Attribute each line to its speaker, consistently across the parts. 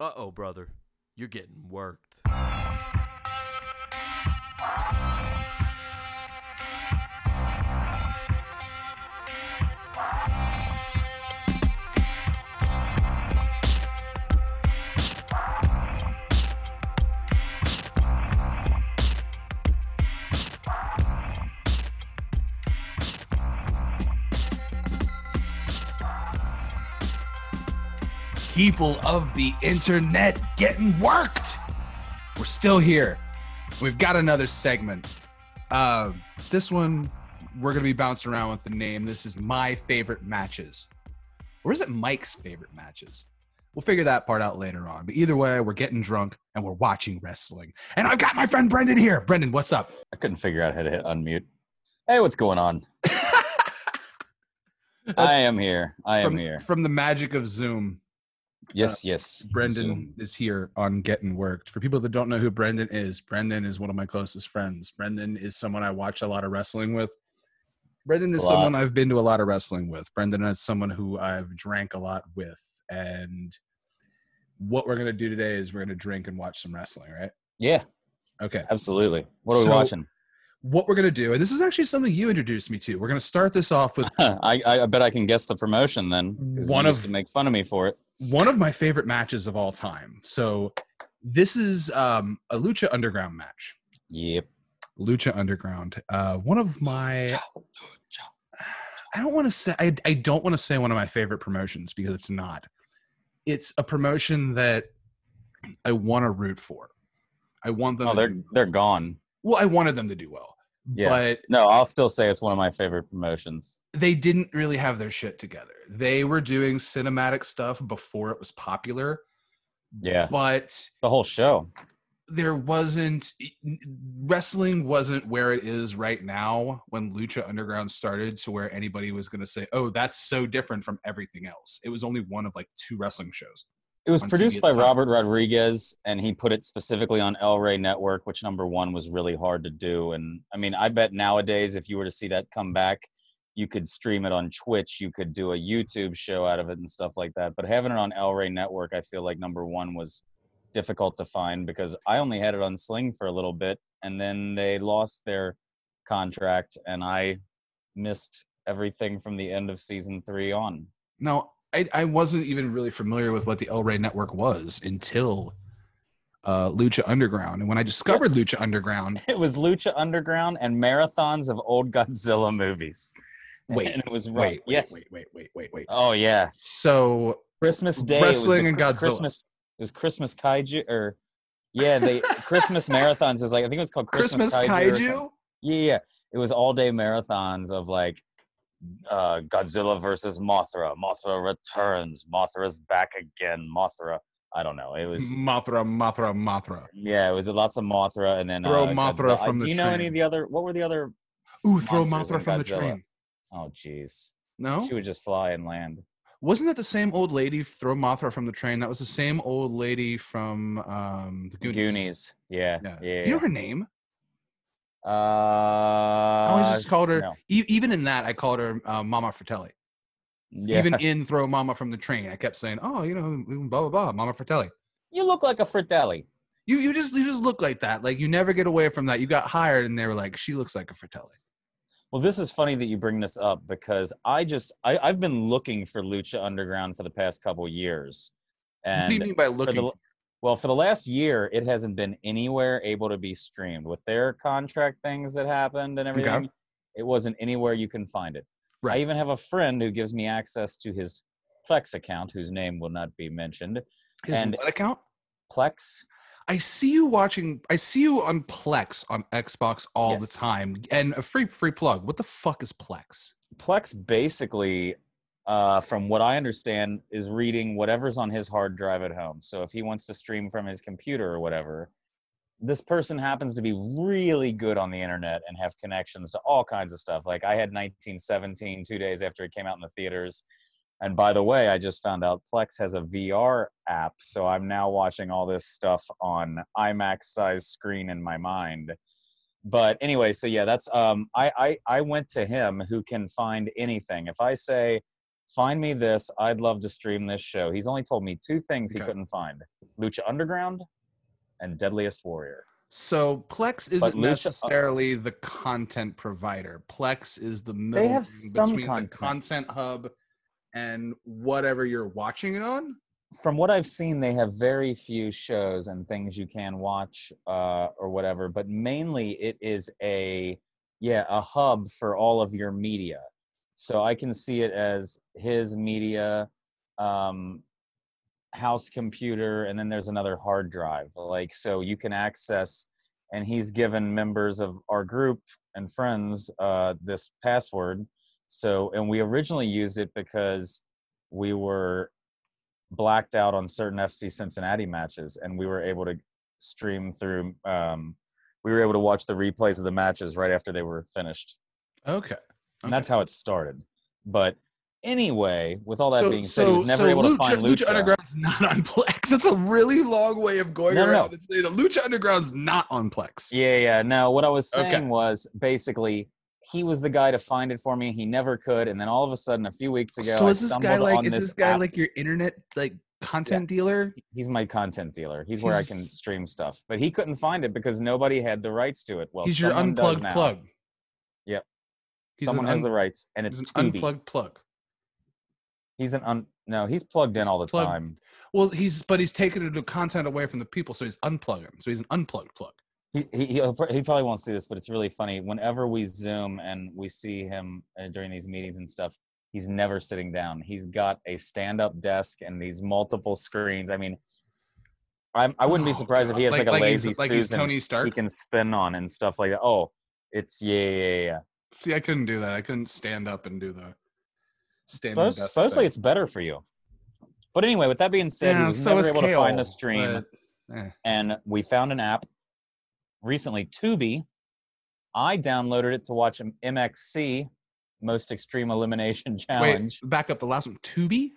Speaker 1: Uh oh, brother. You're getting worked.
Speaker 2: People of the internet getting worked. We're still here. We've got another segment. Uh, this one, we're going to be bouncing around with the name. This is my favorite matches. Or is it Mike's favorite matches? We'll figure that part out later on. But either way, we're getting drunk and we're watching wrestling. And I've got my friend Brendan here. Brendan, what's up?
Speaker 3: I couldn't figure out how to hit unmute. Hey, what's going on? I am here. I am
Speaker 2: from,
Speaker 3: here.
Speaker 2: From the magic of Zoom, Uh,
Speaker 3: yes, yes.
Speaker 2: Brendan is here on Getting Worked. For people that don't know who Brendan is, Brendan is one of my closest friends. Brendan is someone I watch a lot of wrestling with. Brendan is someone I've been to a lot of wrestling with. Brendan is someone who I've drank a lot with. And what we're going to do today is we're going to drink and watch some wrestling, right?
Speaker 3: Yeah,
Speaker 2: Okay.
Speaker 3: absolutely. What are we watching?
Speaker 2: What we're going to do, and this is actually something you introduced me to. We're going to start this off with
Speaker 3: I, I bet I can guess the promotion then.
Speaker 2: One of-
Speaker 3: to make fun of me for it.
Speaker 2: one of my favorite matches of all time. So this is um, a Lucha Underground match.
Speaker 3: Yep.
Speaker 2: Lucha Underground. Uh, one of my I don't want to say I, I don't want to say one of my favorite promotions because it's not. It's a promotion that I want to root for. I want them.
Speaker 3: Oh, they're they're gone.
Speaker 2: well, I wanted them to do well,
Speaker 3: Yeah.
Speaker 2: but
Speaker 3: No, I'll still say it's one of my favorite promotions.
Speaker 2: they didn't really have their shit together. They were doing cinematic stuff before it was popular,
Speaker 3: Yeah,
Speaker 2: but
Speaker 3: the whole show.
Speaker 2: there wasn't wrestling wasn't where it is right now when lucha underground started to where anybody was going to say oh that's so different from everything else it was only one of like two wrestling shows
Speaker 3: It was produced by. Robert Rodriguez, and he put it specifically on El Rey Network, which number one was really hard to do. And I mean, I bet nowadays, if you were to see that come back, you could stream it on Twitch, you could do a YouTube show out of it and stuff like that. But having it on El Rey Network, I feel like number one was difficult to find because I only had it on Sling for a little bit, and then they lost their contract, and I missed everything from the end of season three on.
Speaker 2: now I, I wasn't even really familiar with what the el rey network was until uh, lucha underground and when i discovered lucha underground
Speaker 3: It was Lucha Underground and marathons of old Godzilla movies.
Speaker 2: wait
Speaker 3: and it was right.
Speaker 2: wait,
Speaker 3: yes.
Speaker 2: wait wait wait wait wait
Speaker 3: Oh yeah.
Speaker 2: so
Speaker 3: Christmas Day. the
Speaker 2: Wrestling and Godzilla.
Speaker 3: Christmas. It was Christmas Kaiju or yeah, they Christmas marathons is like I think it was called Christmas,
Speaker 2: christmas
Speaker 3: Kaiju.
Speaker 2: kaiju.
Speaker 3: Yeah, yeah. It was all day marathons of like uh Godzilla versus Mothra. Mothra returns. Mothra's back again. Mothra. I don't know. It was
Speaker 2: mothra mothra mothra
Speaker 3: yeah, it was lots of Mothra and then
Speaker 2: Throw
Speaker 3: uh,
Speaker 2: Mothra
Speaker 3: Godzilla.
Speaker 2: from the
Speaker 3: Do you know any of the other? What were the other?
Speaker 2: ooh throw mothra from the train
Speaker 3: Oh, jeez.
Speaker 2: no
Speaker 3: She would just fly and land.
Speaker 2: Wasn't that the same old lady throw Mothra from the train? That was the same old lady from um, the Goonies.
Speaker 3: Goonies. Yeah.
Speaker 2: Yeah.
Speaker 3: Yeah.
Speaker 2: You know her name?
Speaker 3: Uh,
Speaker 2: I always just called her.
Speaker 3: no.
Speaker 2: E- even in that, I called her uh, Mama Fratelli.
Speaker 3: Yeah.
Speaker 2: Even in Throw Mama from the Train, I kept saying, "Oh, you know, blah blah blah, Mama Fratelli."
Speaker 3: you look like a Fratelli.
Speaker 2: You you just you just look like that. Like you never get away from that. You got hired, and they were like, "She looks like a Fratelli."
Speaker 3: Well, this is funny that you bring this up because I just I, I've been looking for Lucha Underground for the past couple years, And
Speaker 2: what do you mean by looking?
Speaker 3: the well for the last year it hasn't been anywhere able to be streamed with their contract things that happened and
Speaker 2: Okay.
Speaker 3: everything. It wasn't anywhere you can find it. I even have a friend who gives me access to his Plex account, whose name will not be mentioned.
Speaker 2: His
Speaker 3: and-
Speaker 2: what account?
Speaker 3: Plex.
Speaker 2: I see you watching. I see you on Plex on Xbox all the time. And a free free plug. What the fuck is Plex?
Speaker 3: Plex basically, uh, from what I understand, is reading whatever's on his hard drive at home. So if he wants to stream from his computer or whatever, this person happens to be really good on the internet and have connections to all kinds of stuff. Like I had 1917 two days after it came out in the theaters. And by the way, I just found out Plex has a VR app, so I'm now watching all this stuff on IMAX size screen in my mind. But anyway, so yeah, that's um I I I went to him who can find anything. If I say find me this, I'd love to stream this show. He's only told me two things he
Speaker 2: Okay.
Speaker 3: couldn't find. Lucha Underground, and Deadliest Warrior.
Speaker 2: So Plex isn't
Speaker 3: Lucha-
Speaker 2: necessarily the content provider. Plex is the middle
Speaker 3: have some
Speaker 2: between
Speaker 3: content.
Speaker 2: the content hub and whatever you're watching it on.
Speaker 3: From what I've seen, they have very few shows and things you can watch uh, or whatever, but mainly it is a yeah a hub for all of your media. So I can see it as his media, um, house computer, and then there's another hard drive. Like so you can access, and he's given members of our group and friends uh, this password. So and we originally used it because we were blacked out on certain FC Cincinnati matches, and we were able to stream through. Um, we were able to watch the replays of the matches right after they were finished,
Speaker 2: Okay.
Speaker 3: And that's how it started. But anyway, with all that
Speaker 2: so,
Speaker 3: being said, he was never
Speaker 2: so
Speaker 3: able
Speaker 2: Lucha,
Speaker 3: to find
Speaker 2: Lucha
Speaker 3: Lucha.
Speaker 2: Underground's not on Plex. That's a really long way of going
Speaker 3: No,
Speaker 2: around
Speaker 3: no.
Speaker 2: and saying that Lucha Underground's not on Plex.
Speaker 3: Yeah, yeah. No, what I was
Speaker 2: Okay.
Speaker 3: saying was basically he was the guy to find it for me. He never could, and then all of a sudden, a few weeks ago,
Speaker 2: so is this guy like is
Speaker 3: this
Speaker 2: this guy
Speaker 3: app.
Speaker 2: like your internet like content dealer?
Speaker 3: He's my content dealer. He's where I can stream stuff, but he couldn't find it because nobody had the rights to it. Well,
Speaker 2: He's your unplugged
Speaker 3: now.
Speaker 2: plug. He's
Speaker 3: someone
Speaker 2: an
Speaker 3: has the rights, and
Speaker 2: he's
Speaker 3: it's
Speaker 2: an
Speaker 3: Tubi.
Speaker 2: unplugged plug.
Speaker 3: He's an un. No, he's plugged in all the
Speaker 2: plugged-
Speaker 3: time.
Speaker 2: Well, he's but he's taking the content away from the people, so he's unplugging. So he's an unplugged plug.
Speaker 3: He he he probably won't see this, but it's really funny. Whenever we Zoom and we see him uh, during these meetings and stuff, he's never sitting down. He's got a stand-up desk and these multiple screens. I mean, I'm, I wouldn't be
Speaker 2: Oh,
Speaker 3: surprised if he has
Speaker 2: God.
Speaker 3: like, a
Speaker 2: he's-
Speaker 3: lazy
Speaker 2: like he's
Speaker 3: Susan
Speaker 2: Tony
Speaker 3: he can spin on and stuff like that. Oh, it's yeah yeah yeah.
Speaker 2: See, I couldn't do that. I couldn't stand up and do the standing
Speaker 3: Suppose- supposedly it's better for you. But anyway, with that being said,
Speaker 2: Yeah,
Speaker 3: was
Speaker 2: so
Speaker 3: never able to find the stream.
Speaker 2: but, eh.
Speaker 3: and we found an app recently, Tubi. I downloaded it to watch MXC, Most Extreme Elimination Challenge.
Speaker 2: Wait, back up the last one. Tubi,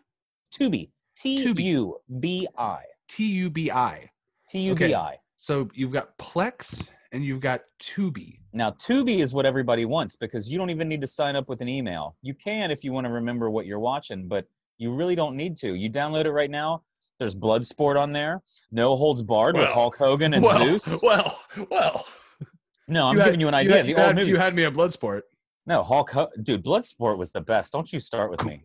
Speaker 3: Tubi, T U B I,
Speaker 2: T U B I.
Speaker 3: T U B I.
Speaker 2: So you've got Plex and you've got Tubi.
Speaker 3: Now, Tubi is what everybody wants because you don't even need to sign up with an email. You can if you want to remember what you're watching, but you really don't need to. You download it right now. There's Bloodsport on there. No holds barred with Hulk Hogan and
Speaker 2: well,
Speaker 3: Zeus.
Speaker 2: well, well.
Speaker 3: No, I'm
Speaker 2: had-
Speaker 3: giving you an idea.
Speaker 2: had-
Speaker 3: the
Speaker 2: you
Speaker 3: old
Speaker 2: had,
Speaker 3: movies.
Speaker 2: You had me at Bloodsport.
Speaker 3: No, Hulk, Ho- dude, Bloodsport was the best. Don't you start with me.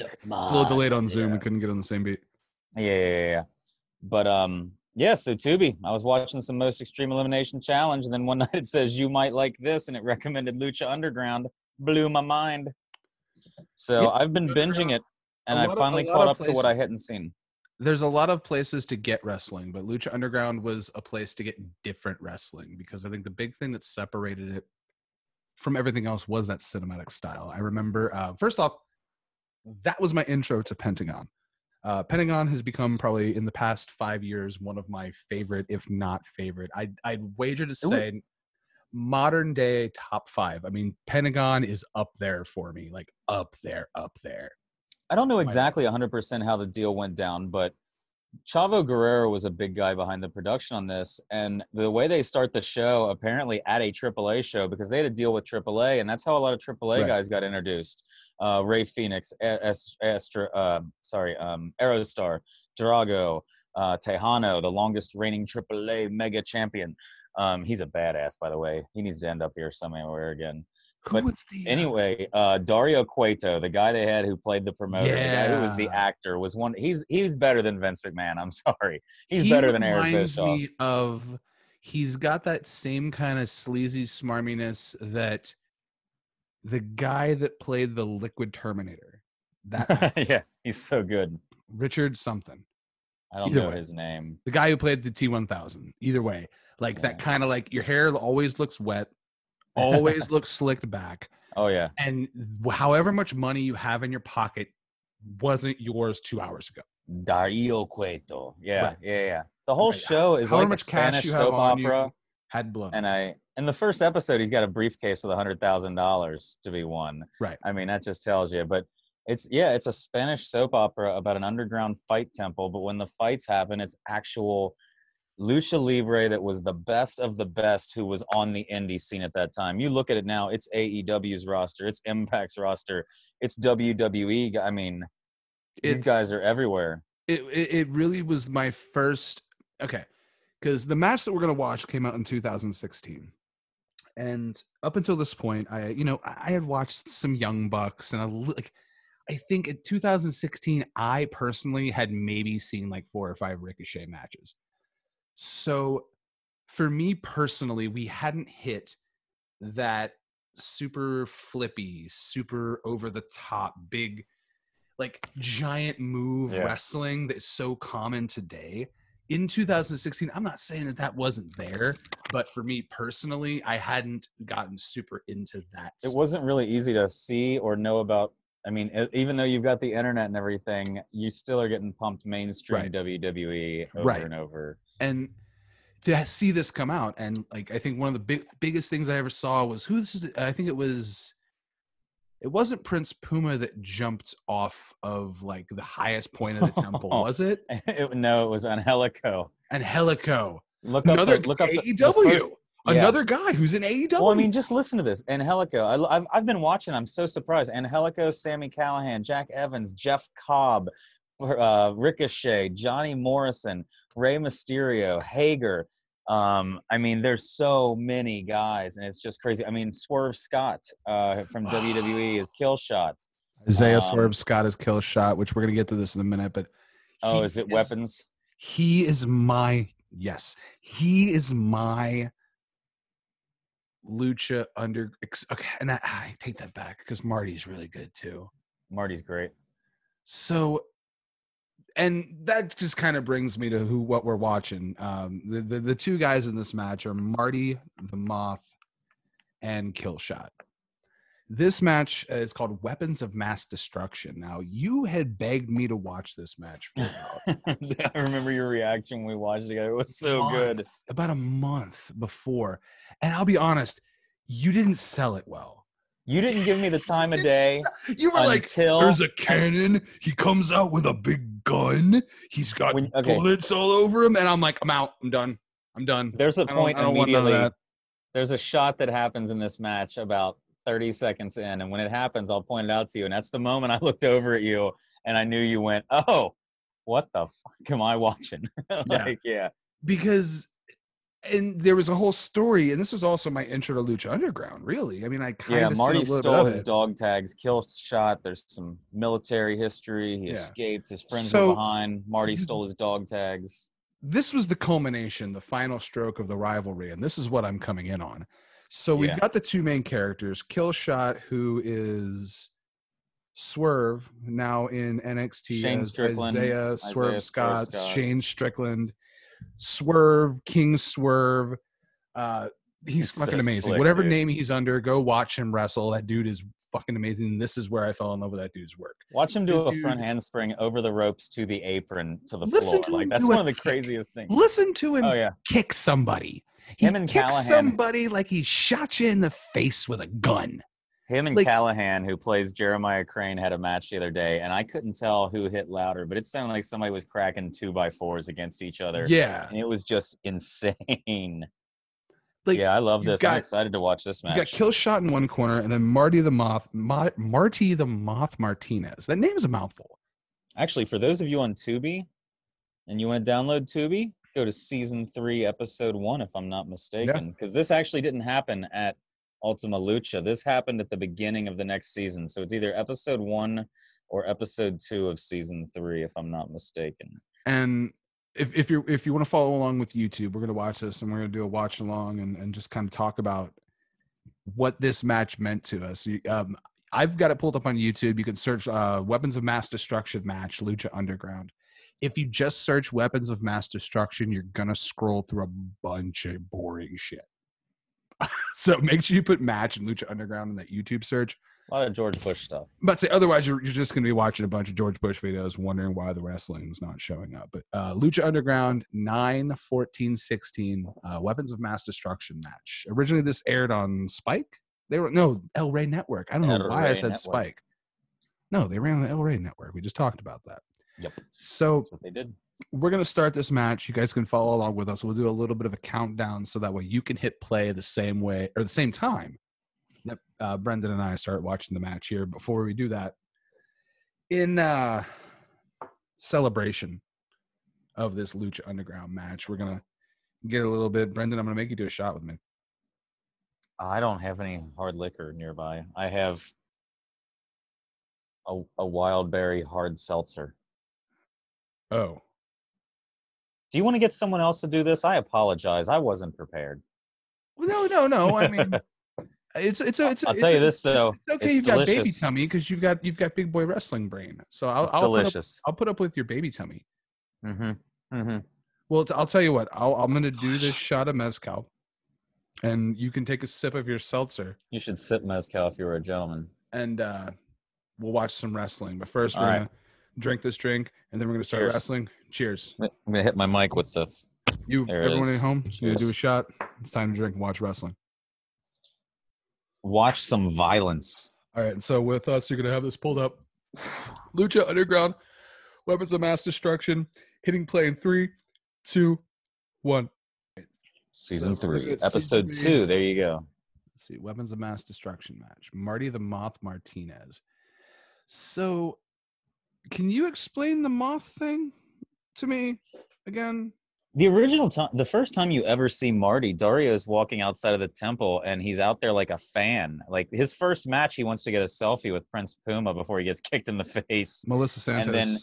Speaker 2: It's a little delayed on Zoom. We couldn't get on the same beat.
Speaker 3: Yeah, yeah, yeah, yeah. But um, yeah. So Tubi, I was watching some Most Extreme Elimination Challenge, and then one night it says you might like this, and it recommended Lucha Underground. Blew my mind. So
Speaker 2: Yeah,
Speaker 3: I've been binging it, and I
Speaker 2: lot of-
Speaker 3: finally caught up to what I hadn't seen.
Speaker 2: There's a lot of places to get wrestling, but Lucha Underground was a place to get different wrestling because I think the big thing that separated it from everything else was that cinematic style. I remember, uh, first off, that was my intro to Pentagon. Uh, Pentagon has become probably in the past five years one of my favorite, if not favorite. I, I'd wager to say modern day top five. I mean, Pentagon is up there for me, like up there, up there.
Speaker 3: I don't know exactly 100% how the deal went down, but Chavo Guerrero was a big guy behind the production on this. And the way they start the show, apparently at a AAA show, because they had to deal with AAA, and that's how a lot of AAA
Speaker 2: Right.
Speaker 3: guys got introduced. Uh, Rey Fenix, A- Es- Astra, uh, sorry, um, Aerostar, Drago, uh, Tejano, the longest reigning AAA mega champion. Um, he's a badass, by the way. He needs to end up here somewhere again.
Speaker 2: Who
Speaker 3: But
Speaker 2: was the uh,
Speaker 3: Anyway, uh, Dario Cueto, the guy they had who played the promoter, the guy who was the actor, was one. He's he's better than Vince McMahon. I'm sorry, he's
Speaker 2: he
Speaker 3: better than Eric
Speaker 2: reminds
Speaker 3: Bischoff.
Speaker 2: me of he's got that same kind of sleazy smarminess that the guy that played the liquid terminator that
Speaker 3: yeah, he's so good.
Speaker 2: richard something
Speaker 3: I don't
Speaker 2: Either
Speaker 3: know
Speaker 2: way.
Speaker 3: his name.
Speaker 2: the guy who played the t1000 either way like that kind of like your hair always looks wet always looks slicked back
Speaker 3: Oh yeah,
Speaker 2: and however much money you have in your pocket wasn't yours two hours ago
Speaker 3: Dario Cueto. Yeah,
Speaker 2: Right.
Speaker 3: yeah, yeah. The whole
Speaker 2: Right.
Speaker 3: show is
Speaker 2: however
Speaker 3: like
Speaker 2: much
Speaker 3: a
Speaker 2: cash
Speaker 3: Spanish
Speaker 2: you have
Speaker 3: soap opera.
Speaker 2: had blown
Speaker 3: And I in the first episode, he's got a briefcase with a hundred thousand dollars to be won.
Speaker 2: Right.
Speaker 3: I mean, that just tells you. But it's yeah, it's a Spanish soap opera about an underground fight temple. But when the fights happen, it's actual lucha libre that was the best of the best who was on the indie scene at that time. You look at it now, it's AEW's roster, it's Impact's roster, it's WWE. I mean, These guys are everywhere.
Speaker 2: it, it it really was my first okay because the match that we're gonna watch came out in 2016 and up until this point i you know i had watched some young bucks and i li- like i think in 2016 i personally had maybe seen like four or five ricochet matches so for me personally we hadn't hit that super flippy super over the top big like giant move
Speaker 3: Yeah.
Speaker 2: wrestling that is so common today in 2016 i'm not saying that that wasn't there but for me personally i hadn't gotten super into that
Speaker 3: It wasn't really easy to see or know about. I mean, even though you've got the internet and everything, you still are getting pumped mainstream
Speaker 2: Right.
Speaker 3: WWE over
Speaker 2: Right.
Speaker 3: and over.
Speaker 2: and to see this come out and like i think one of the big biggest things i ever saw was who this is i think it was it wasn't prince puma that jumped off of like the highest point of the temple was it
Speaker 3: It- no, it was Angelico.
Speaker 2: and helico
Speaker 3: Look up.
Speaker 2: another
Speaker 3: the, look up the- the
Speaker 2: aew
Speaker 3: first- yeah.
Speaker 2: another guy who's in aew
Speaker 3: Well, I mean, just listen to this. Angelico. I, I've, I've been watching. I'm so surprised. Angelico, Sami Callihan, Jack Evans, Jeff Cobb, uh, Ricochet, Johnny Morrison, Rey Mysterio, Hager. Um, I mean, there's so many guys, and it's just crazy. I mean, Swerve Scott uh, from WWE is Kill Shot.
Speaker 2: Isaiah
Speaker 3: Um,
Speaker 2: Swerve Scott is kill shot, which we're gonna get to this in a minute. But
Speaker 3: Oh, is it weapons?
Speaker 2: He is my yes. He is my lucha under. Okay, and I, I take that back because Marty's really good too.
Speaker 3: Marty's great.
Speaker 2: So, and that just kind of brings me to who what we're watching. Um, the, the the two guys in this match are Marty the Moth and Killshot. This match is called Weapons of Mass Destruction. Now, you had begged me to watch this match for
Speaker 3: I remember your reaction when we watched it together. It was so good.
Speaker 2: about a month before. And I'll be honest, you didn't sell it well.
Speaker 3: You didn't give me the time of day
Speaker 2: You were like, there's a cannon. He comes out with a big gun. He's got
Speaker 3: When- okay.
Speaker 2: bullets all over him. And I'm like, I'm out. I'm done. I'm done.
Speaker 3: there's a point
Speaker 2: I don't want none of
Speaker 3: immediately.
Speaker 2: that.
Speaker 3: There's a shot that happens in this match about 30 seconds in, and when it happens, I'll point it out to you. And that's the moment I looked over at you and I knew you went, "Oh, what the fuck am I watching?" like, yeah,
Speaker 2: Because, and there was a whole story. And this was also my intro to Lucha Underground, really. I mean, I kind
Speaker 3: yeah.
Speaker 2: of
Speaker 3: Marty stole his dog tags, kill shot. There's some military history. He
Speaker 2: Yeah.
Speaker 3: escaped. His friends
Speaker 2: So-
Speaker 3: were behind. Marty
Speaker 2: mhm.
Speaker 3: stole his dog tags.
Speaker 2: this was the culmination, the final stroke of the rivalry, and this is what I'm coming in on. So we've
Speaker 3: Yeah.
Speaker 2: got the two main characters, Killshot, who is Swerve, now in NXT
Speaker 3: Shane
Speaker 2: as
Speaker 3: Strickland,
Speaker 2: Isaiah,
Speaker 3: Isaiah
Speaker 2: Swerve
Speaker 3: Swerve
Speaker 2: Scott,
Speaker 3: Scott.
Speaker 2: Shane Strickland, Swerve, King Swerve. Uh, he's
Speaker 3: so
Speaker 2: fucking amazing.
Speaker 3: slick,
Speaker 2: Whatever
Speaker 3: dude.
Speaker 2: name he's under, go watch him wrestle. That dude is fucking amazing. This is where I fell in love with that dude's work.
Speaker 3: Watch him do
Speaker 2: The
Speaker 3: a front
Speaker 2: dude-
Speaker 3: handspring over the ropes to the apron to the floor.
Speaker 2: to
Speaker 3: Like that's one of the
Speaker 2: kick.
Speaker 3: craziest things.
Speaker 2: Listen to him
Speaker 3: Oh yeah.
Speaker 2: kick somebody. He
Speaker 3: Him and
Speaker 2: kicks
Speaker 3: Callihan.
Speaker 2: somebody like he shot you in the face with a gun.
Speaker 3: Him and
Speaker 2: Like-
Speaker 3: Callihan, who plays Jeremiah Crane, had a match the other day, and I couldn't tell who hit louder, but it sounded like somebody was cracking two by fours against each other.
Speaker 2: Yeah,
Speaker 3: And it was just insane.
Speaker 2: like
Speaker 3: yeah, I love this. I'm excited to watch this
Speaker 2: you
Speaker 3: match.
Speaker 2: got kill shot in one corner, and then Marty the Moth, Ma- Marty the Moth Martinez. That name's a mouthful.
Speaker 3: Actually, for those of you on Tubi and you want to download Tubi, go to season three, episode one, if I'm not mistaken. Because this actually didn't happen at Ultima Lucha. This happened at the beginning of the next season. So it's either episode one or episode two of season three, if I'm not mistaken.
Speaker 2: And if if you if you want to follow along with YouTube, we're gonna watch this, and we're gonna do a watch along, and and just kind of talk about what this match meant to us. Um, I've got it pulled up on YouTube. You can search uh, "Weapons of Mass Destruction" match Lucha Underground. If you just search "Weapons of Mass Destruction," you're gonna scroll through a bunch of boring shit. so make sure you put "match" and Lucha Underground in that YouTube search.
Speaker 3: A lot of George Bush stuff.
Speaker 2: But say otherwise, you're, you're just going to be watching a bunch of George Bush videos, wondering why the wrestling's not showing up. But uh, Lucha Underground 9, 14, 16, uh, Weapons of Mass Destruction match. Originally, this aired on Spike. They were no El Rey Network. I don't know
Speaker 3: El
Speaker 2: why I said
Speaker 3: Network.
Speaker 2: Spike. No, they ran on the El Rey Network. We just talked about that.
Speaker 3: Yep.
Speaker 2: So
Speaker 3: they did.
Speaker 2: We're going to start this match. You guys can follow along with us. We'll do a little bit of a countdown so that way you can hit play the same way or the same time that uh, Brendan and I start watching the match here. Before we do that, in uh, celebration of this Lucha Underground match. We're gonna get a little bit. Brendan, I'm gonna make you do a shot with me.
Speaker 3: I don't have any hard liquor nearby. I have a, a wild berry hard seltzer.
Speaker 2: Oh,
Speaker 3: Do you want to get someone else to do this? I apologize. I wasn't prepared.
Speaker 2: well, no, no, no. I mean, it's it's a, it's. a-
Speaker 3: I'll
Speaker 2: it's
Speaker 3: tell you
Speaker 2: a-
Speaker 3: this, though.
Speaker 2: It's okay,
Speaker 3: It's
Speaker 2: you've got baby tummy because you've got you've got big boy wrestling brain. So I'll
Speaker 3: It's
Speaker 2: I'll put, up. I'll put up with your baby tummy.
Speaker 3: Mm-hmm. Mm-hmm.
Speaker 2: Well, t- I'll tell you what. I'll, I'm gonna do this shot of mezcal, and you can take a sip of your seltzer,
Speaker 3: You should sip mezcal if you were a gentleman.
Speaker 2: and uh, we'll watch some wrestling. But first, we're
Speaker 3: All right.
Speaker 2: gonna drink this drink, and then we're gonna start
Speaker 3: Cheers.
Speaker 2: wrestling. Cheers.
Speaker 3: I'm gonna hit my mic with the.
Speaker 2: You,
Speaker 3: There
Speaker 2: everyone at home, you do a shot. It's time to drink and watch wrestling.
Speaker 3: Watch some violence.
Speaker 2: All right, so with us, you're gonna have this pulled up. Lucha Underground, Weapons of Mass Destruction, hitting play in three, two, one.
Speaker 3: Season
Speaker 2: So,
Speaker 3: three,
Speaker 2: season
Speaker 3: episode
Speaker 2: three.
Speaker 3: two. There you go.
Speaker 2: Let's see, Weapons of Mass Destruction match. Marty the Moth Martinez. So, can you explain the moth thing to me again?
Speaker 3: The original time, the first time you ever see Marty, Dario is walking outside of the temple and he's out there like a fan. Like his first match, he wants to get a selfie with Prince Puma before he gets kicked in the face.
Speaker 2: Melissa Santos.
Speaker 3: And then-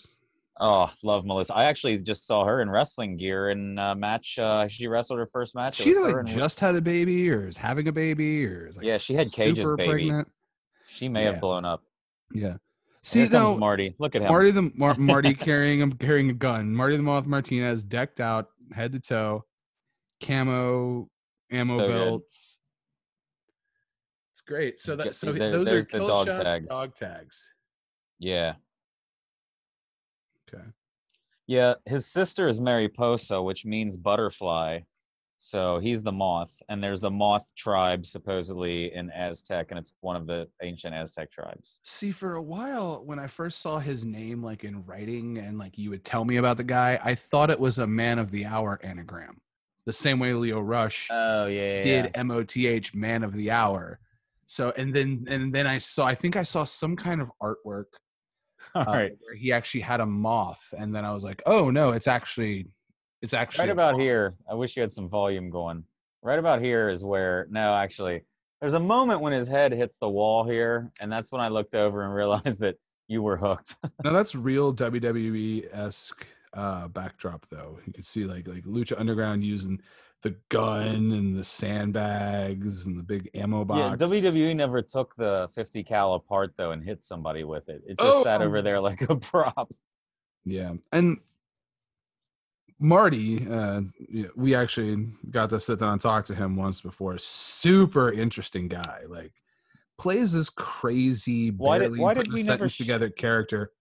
Speaker 3: Oh, love Melissa. I actually just saw her in wrestling gear in a match. Uh, she wrestled her first match.
Speaker 2: She like just had a baby, or is having a baby, or is like
Speaker 3: yeah, she had Cage's baby.
Speaker 2: pregnant.
Speaker 3: She may
Speaker 2: Yeah.
Speaker 3: have blown up.
Speaker 2: Yeah. See,
Speaker 3: Here
Speaker 2: though,
Speaker 3: Marty. Look at him.
Speaker 2: Marty the Mar- Marty carrying a carrying a gun. Marty the Moth Martinez decked out head to toe, camo, ammo
Speaker 3: So good.
Speaker 2: belts. It's great. So that so
Speaker 3: there-
Speaker 2: those are kill
Speaker 3: dog
Speaker 2: shots,
Speaker 3: tags.
Speaker 2: dog tags.
Speaker 3: Yeah.
Speaker 2: Okay.
Speaker 3: Yeah, his sister is Mariposa, which means butterfly. So he's the moth, and there's the moth tribe supposedly in Aztec, and it's one of the ancient Aztec tribes.
Speaker 2: See, for a while when I first saw his name like in writing and like you would tell me about the guy, I thought it was a man of the hour anagram. The same way Lio Rush
Speaker 3: Oh yeah, yeah,
Speaker 2: did MOTH man of the hour. So and then and then I saw I think I saw some kind of artwork
Speaker 3: All
Speaker 2: uh,
Speaker 3: right,
Speaker 2: where he actually had a moth and then I was like, "Oh no, it's actually it's actually
Speaker 3: right about here. I wish you had some volume going. Right about here is where no, actually, there's a moment when his head hits the wall here, and that's when I looked over and realized that you were hooked.
Speaker 2: now that's real WWE esque uh, backdrop though. You can see like like Lucha Underground using the gun and the sandbags and the big ammo box.
Speaker 3: Yeah, WWE never took the 50 cal apart though and hit somebody with it. It just sat
Speaker 2: Oh.
Speaker 3: over there like a prop.
Speaker 2: Yeah, and Marty, uh, we actually got to sit down and talk to him once before. Super interesting guy. Like plays this crazy,
Speaker 3: Why did- why did we never sh-
Speaker 2: together character.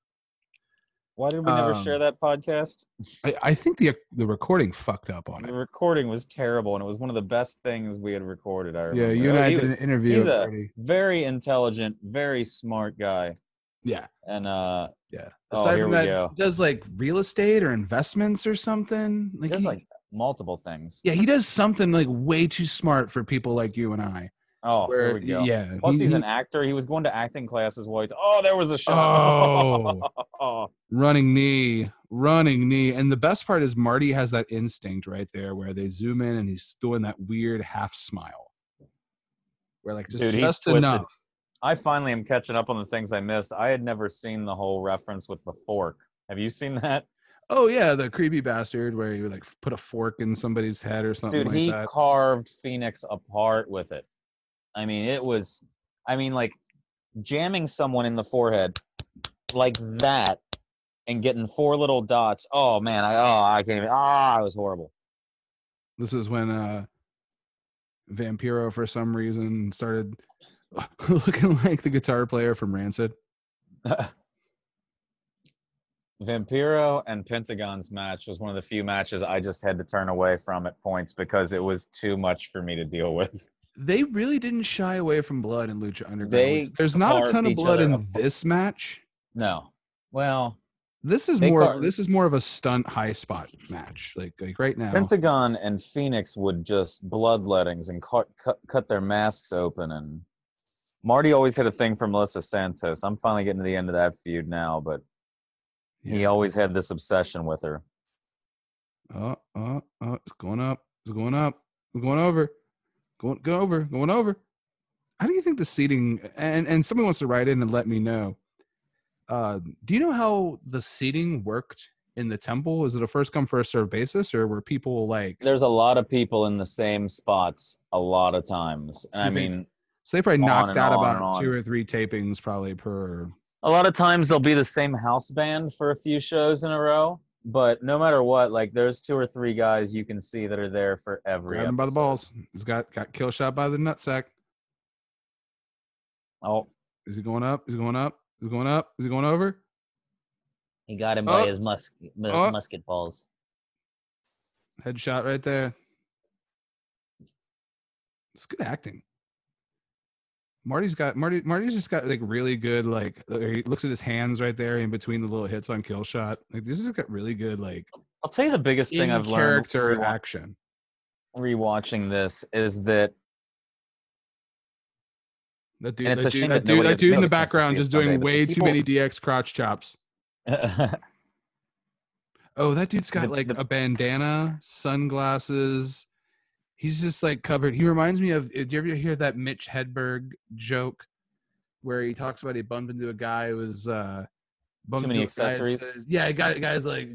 Speaker 3: Why did we never share
Speaker 2: Um,
Speaker 3: that podcast?
Speaker 2: I, I think the the recording fucked up on
Speaker 3: The
Speaker 2: it.
Speaker 3: The recording was terrible, and it was one of the best things we had recorded. I remember.
Speaker 2: Yeah, you and
Speaker 3: Oh,
Speaker 2: I
Speaker 3: he
Speaker 2: did
Speaker 3: was
Speaker 2: an interview.
Speaker 3: he's a- very intelligent, very smart guy,
Speaker 2: Yeah,
Speaker 3: and uh,
Speaker 2: yeah.
Speaker 3: Oh,
Speaker 2: Aside
Speaker 3: here
Speaker 2: from that, does like real estate or investments or something.
Speaker 3: he
Speaker 2: Like,
Speaker 3: does
Speaker 2: he,
Speaker 3: like multiple things.
Speaker 2: yeah, he does something like way too smart for people like you and I.
Speaker 3: Oh,
Speaker 2: Where,
Speaker 3: here we go.
Speaker 2: yeah,
Speaker 3: Plus,
Speaker 2: he-
Speaker 3: he's an actor. He was going to acting classes while he's. Oh, there was a shot. Oh.
Speaker 2: running knee, running knee. And the best part is Marty has that instinct right there where they zoom in and he's doing that weird half smile. Where like just,
Speaker 3: Dude, he's
Speaker 2: just enough.
Speaker 3: I finally am catching up on the things I missed. I had never seen the whole reference with the fork. Have you seen that?
Speaker 2: Oh yeah, the creepy bastard where he would like put a fork in somebody's head or something
Speaker 3: Dude,
Speaker 2: like
Speaker 3: he
Speaker 2: that.
Speaker 3: carved Phoenix apart with it. I mean, it was, I mean, like jamming someone in the forehead like that and getting four little dots. Oh man, I oh I can't even. Ah, it was horrible.
Speaker 2: This is when uh Vampiro for some reason started looking like the guitar player from Rancid.
Speaker 3: Vampiro and Pentagon's match was one of the few matches I just had to turn away from at points because it was too much for me to deal with.
Speaker 2: They really didn't shy away from blood in Lucha Underground.
Speaker 3: They
Speaker 2: There's not a ton of blood in this match.
Speaker 3: No. Well,
Speaker 2: This is more. this is more of a stunt high spot match. Like like right now.
Speaker 3: Pentagon and Phoenix would just bloodlettings and cut, cut cut their masks open and Marty always had a thing for Melissa Santos. I'm finally getting to the end of that feud now, but He always had this obsession with her.
Speaker 2: Oh, oh, oh, it's going up. It's going up. It's going over. Going go over. Going over. How do you think the seating and and somebody wants to write in and let me know. Uh, do you know how the seating worked in the temple? Is it a first come first serve basis, or were people like?
Speaker 3: There's a lot of people in the same spots a lot of times. And I mean,
Speaker 2: So they probably
Speaker 3: on
Speaker 2: knocked out about two or three tapings probably per.
Speaker 3: a lot of times they'll be the same house band for a few shows in a row. But no matter what, like there's two or three guys you can see that are there for every.
Speaker 2: Grab him by the balls. He's got got kill shot by the nutsack.
Speaker 3: Oh,
Speaker 2: Is he going up? Is he going up? Is he going up? Is he going over?
Speaker 3: he got him
Speaker 2: by
Speaker 3: by
Speaker 2: Oh.
Speaker 3: his mus-
Speaker 2: Oh.
Speaker 3: musket balls.
Speaker 2: Headshot right there. It's good acting. Marty's got Marty. Marty's just got like really good like. uh, He looks at his hands right there in between the little hits on kill shot. Like this has got really good like
Speaker 3: I'll tell you the biggest thing I've learned
Speaker 2: character action.
Speaker 3: rewatching this is that
Speaker 2: That dude, that dude, that dude, that dude in the
Speaker 3: nobody gets to see
Speaker 2: background just doing way
Speaker 3: people-
Speaker 2: too many DX crotch chops. Oh, that dude's got
Speaker 3: The-
Speaker 2: like
Speaker 3: the-
Speaker 2: a bandana, sunglasses. He's just like covered. He reminds me of. Did you ever hear that Mitch Hedberg joke where he talks about he bumped into a guy who was uh, bumped
Speaker 3: many
Speaker 2: into a guy that
Speaker 3: accessories?
Speaker 2: says- yeah, guy, guy's like,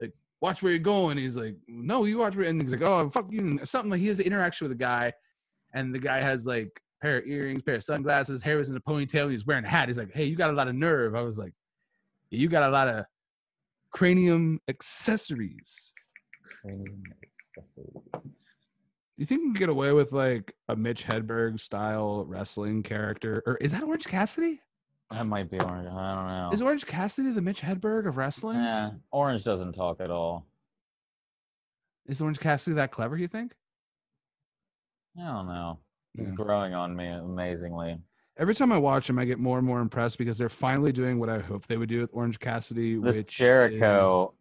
Speaker 2: like watch where you're going. He's like, no, you watch where. And he's like, oh fuck you, something like he has an interaction with a guy, and the guy has like pair of earrings, pair of sunglasses, hair was in a ponytail, and he's wearing a hat. He's like, hey, you got a lot of nerve. I was like, yeah, you got a lot of cranium accessories. Do you think we can get away with like a Mitch Hedberg style wrestling character? Or is that Orange Cassidy?
Speaker 3: That might be orange. I don't know.
Speaker 2: Is Orange Cassidy the Mitch Hedberg of wrestling?
Speaker 3: Yeah, orange doesn't talk at all.
Speaker 2: Is Orange Cassidy that clever, you think?
Speaker 3: I don't know. He's
Speaker 2: Yeah.
Speaker 3: growing on me amazingly.
Speaker 2: Every time I watch him, I get more and more impressed because they're finally doing what I hoped they would do with Orange Cassidy.
Speaker 3: This
Speaker 2: which
Speaker 3: Jericho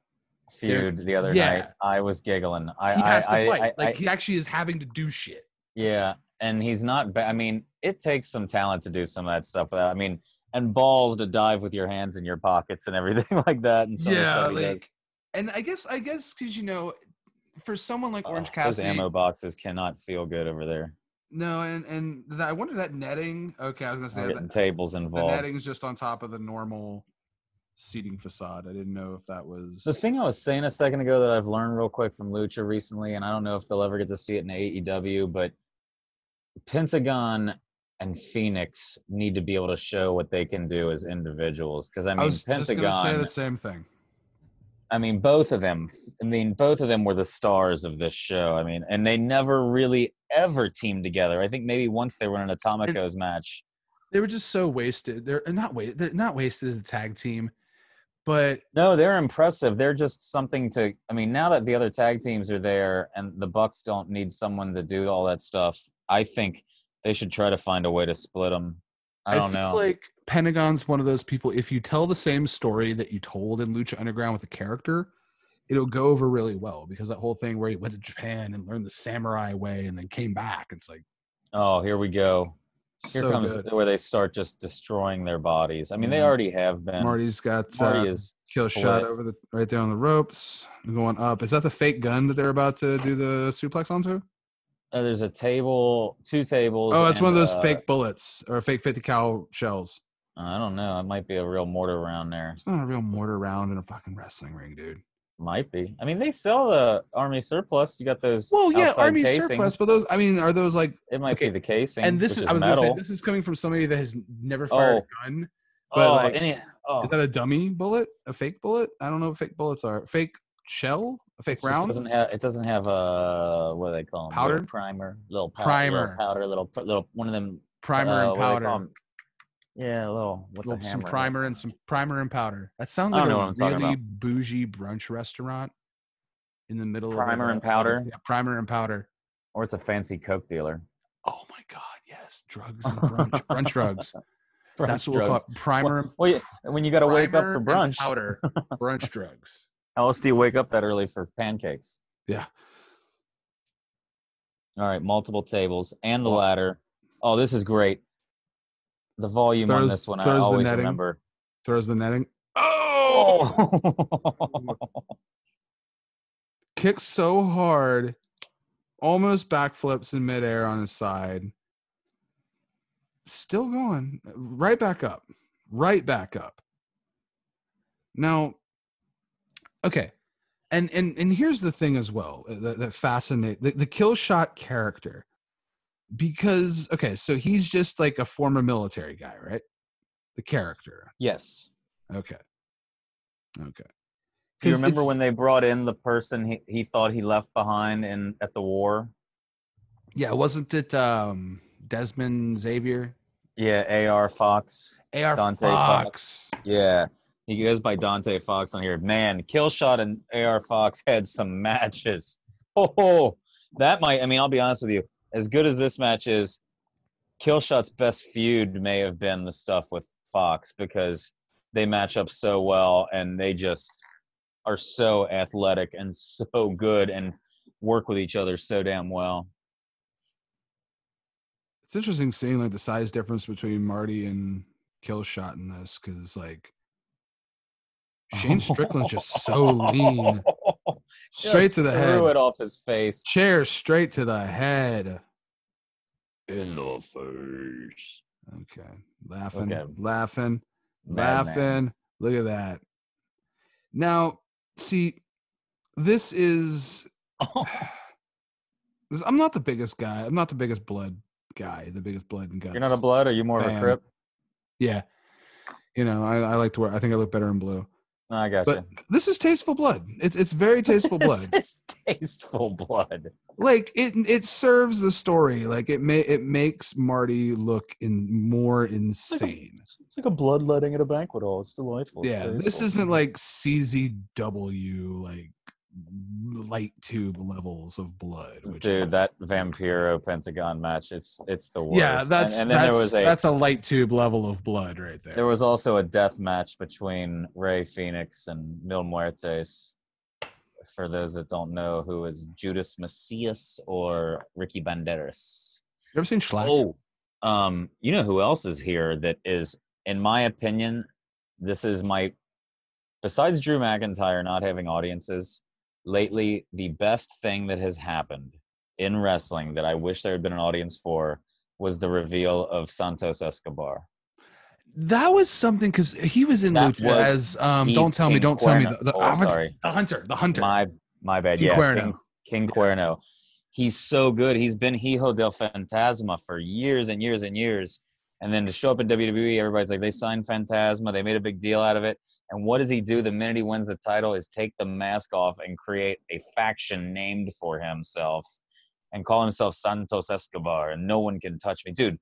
Speaker 3: feud the other
Speaker 2: yeah.
Speaker 3: night, I was giggling. I,
Speaker 2: he has
Speaker 3: I,
Speaker 2: to fight.
Speaker 3: I-
Speaker 2: like he actually is having to do shit.
Speaker 3: yeah, and he's not. Ba- I mean, it takes some talent to do some of that stuff. Without, I mean, and balls to dive with your hands in your pockets and everything like that. And
Speaker 2: yeah,
Speaker 3: does.
Speaker 2: like, and I guess I guess because you know, for someone like Orange
Speaker 3: Oh, those
Speaker 2: Cassidy,
Speaker 3: ammo boxes cannot feel good over there.
Speaker 2: no, and and that, I wonder that netting. Okay, I was gonna say that,
Speaker 3: tables
Speaker 2: the
Speaker 3: involved.
Speaker 2: netting's just on top of the normal seating facade. I didn't know if that was
Speaker 3: The thing I was saying a second ago that I've learned real quick from Lucha recently, and I don't know if they'll ever get to see it in AEW, but Pentagon and Phoenix need to be able to show what they can do as individuals. Because I
Speaker 2: I
Speaker 3: mean,
Speaker 2: Pentagon just say the same thing.
Speaker 3: I mean, both of them. I mean, both of them were the stars of this show. I mean, and they never really ever teamed together. I think maybe once they were in an Atomicos match.
Speaker 2: They were just so wasted. They're not wasted. They're not wasted as a tag team, but
Speaker 3: No, they're impressive. They're just something to. I mean, now that the other tag teams are there and the Bucks don't need someone to do all that stuff, I think they should try to find a way to split them. I don't
Speaker 2: feel
Speaker 3: know.
Speaker 2: Like Pentagon's one of those people. If you tell the same story that you told in Lucha Underground with a character, it'll go over really well because that whole thing where he went to Japan and learned the samurai way and then came back. It's like
Speaker 3: oh, here we go. Here
Speaker 2: so
Speaker 3: comes
Speaker 2: good.
Speaker 3: where they start just destroying their bodies. I mean, they already have been.
Speaker 2: Marty's got
Speaker 3: Marty
Speaker 2: uh,
Speaker 3: is
Speaker 2: kill
Speaker 3: split.
Speaker 2: shot over the right there on the ropes, going up. Is that the fake gun that they're about to do the suplex onto?
Speaker 3: Uh, there's a table, two tables.
Speaker 2: Oh, it's one of those
Speaker 3: uh,
Speaker 2: fake bullets or fake 50 cal shells.
Speaker 3: I don't know. It might be a real mortar round there.
Speaker 2: It's not a real mortar round in a fucking wrestling ring, dude.
Speaker 3: Might be. I mean, they sell the army surplus. You got those.
Speaker 2: Well, yeah, army
Speaker 3: casings.
Speaker 2: surplus, but those, I mean, are those like,
Speaker 3: It might
Speaker 2: okay,
Speaker 3: be the casing.
Speaker 2: and this is, I was
Speaker 3: metal.
Speaker 2: gonna say, this is coming from somebody that has never fired
Speaker 3: Oh.
Speaker 2: a gun. but,
Speaker 3: oh,
Speaker 2: like,
Speaker 3: any, oh,
Speaker 2: Is that a dummy bullet? A fake bullet? I don't know what fake bullets are. Fake shell? A fake
Speaker 3: it
Speaker 2: round?
Speaker 3: Doesn't have, it doesn't have a what do they call them?
Speaker 2: Powder?
Speaker 3: primer, little powder,
Speaker 2: Primer.
Speaker 3: little powder, little little one of them.
Speaker 2: Primer
Speaker 3: uh,
Speaker 2: and
Speaker 3: what do they call
Speaker 2: powder.
Speaker 3: Yeah, a little with
Speaker 2: Little-
Speaker 3: the
Speaker 2: some primer and some primer and powder. That sounds like a
Speaker 3: what I'm talking
Speaker 2: really bougie brunch restaurant in the middle
Speaker 3: Primer
Speaker 2: of a-
Speaker 3: and powder?
Speaker 2: Yeah, primer and powder.
Speaker 3: or it's a fancy coke dealer.
Speaker 2: Oh my god, yes, drugs and brunch, brunch drugs. That's
Speaker 3: Brunch
Speaker 2: what we'll call it. Primer. and-
Speaker 3: Well, yeah, when you got to wake up for brunch,
Speaker 2: Powder, brunch drugs.
Speaker 3: how else do you wake up that early for pancakes?
Speaker 2: Yeah.
Speaker 3: All right, multiple tables and the
Speaker 2: Well-
Speaker 3: ladder. Oh, this is great. The volume on this one, I
Speaker 2: throws the
Speaker 3: always
Speaker 2: netting.
Speaker 3: remember.
Speaker 2: Throws the netting.
Speaker 3: Oh, Oh.
Speaker 2: Kicks so hard, almost backflips in midair on his side. Still going right back up, right back up. Now, okay, and and and here's the thing as well uh, that, that fascinate the, the kill shot character because okay, so he's just like a former military guy, right? The character.
Speaker 3: yes.
Speaker 2: Okay. Okay.
Speaker 3: Do you remember when they brought in the person he, he thought he left behind in at the war?
Speaker 2: Yeah, wasn't it um Desmond Xavier?
Speaker 3: Yeah, AR Fox.
Speaker 2: AR
Speaker 3: Dante
Speaker 2: Fox.
Speaker 3: Yeah. He goes by Dante Fox on here. Man, Killshot and AR Fox had some matches. Oh, that might I mean, I'll be honest with you. As good as this match is, Killshot's best feud may have been the stuff with Fox because they match up so well and they just are so athletic and so good and work with each other so damn well.
Speaker 2: It's interesting seeing like the size difference between Marty and Killshot in this because like Shane Strickland's just so lean. Straight to the
Speaker 3: Just
Speaker 2: head.
Speaker 3: Threw it off his face.
Speaker 2: Chair straight to the head.
Speaker 3: In the face.
Speaker 2: Okay. Laughing.
Speaker 3: Okay.
Speaker 2: Laughing.
Speaker 3: Madman.
Speaker 2: laughing. Look at that. Now, see, this is this- I'm not the biggest guy. I'm not the biggest blood guy, the biggest blood and guts.
Speaker 3: You're not a blood. Are you more of a crip?
Speaker 2: Yeah. You know, I, I like to wear I think I look better in blue.
Speaker 3: I got
Speaker 2: But this is tasteful blood. It's it's very tasteful blood.
Speaker 3: It's tasteful blood.
Speaker 2: like it it serves the story. Like it may it makes Marty look in more insane.
Speaker 3: It's like a bloodletting at a banquet hall. It's delightful.
Speaker 2: Yeah, this isn't like CZW like light tube levels of blood. Which
Speaker 3: Dude, that Vampiro Pentagon match, it's it's the worst.
Speaker 2: yeah, that's
Speaker 3: and, then
Speaker 2: that's
Speaker 3: there was a
Speaker 2: that's a light tube level of blood right there.
Speaker 3: there was also a death match between Rey Fenix and Mil Muertes. For those that don't know, who is Judas Mesias or Ricky Banderas?
Speaker 2: you ever seen Schlack?
Speaker 3: Oh, um, you know who else is here that is, in my opinion, this is my, besides Drew McIntyre not having audiences, lately the best thing that has happened in wrestling that I wish there had been an audience for was the reveal of Santos Escobar.
Speaker 2: That was something because he was in
Speaker 3: That
Speaker 2: Lucha
Speaker 3: was-
Speaker 2: as um. Don't tell me, don't tell me. The, the,
Speaker 3: Oh,
Speaker 2: was-
Speaker 3: sorry.
Speaker 2: the hunter, the hunter.
Speaker 3: My my bad.
Speaker 2: King
Speaker 3: yeah,
Speaker 2: Cuerno.
Speaker 3: King, King Cuerno. He's so good. He's been Hijo del Fantasma for years and years and years. And then to show up in WWE, everybody's like, they signed Fantasma. They made a big deal out of it. And what does he do the minute he wins the title? Is take the mask off and create a faction named for himself and call himself Santos Escobar. And no one can touch me, dude.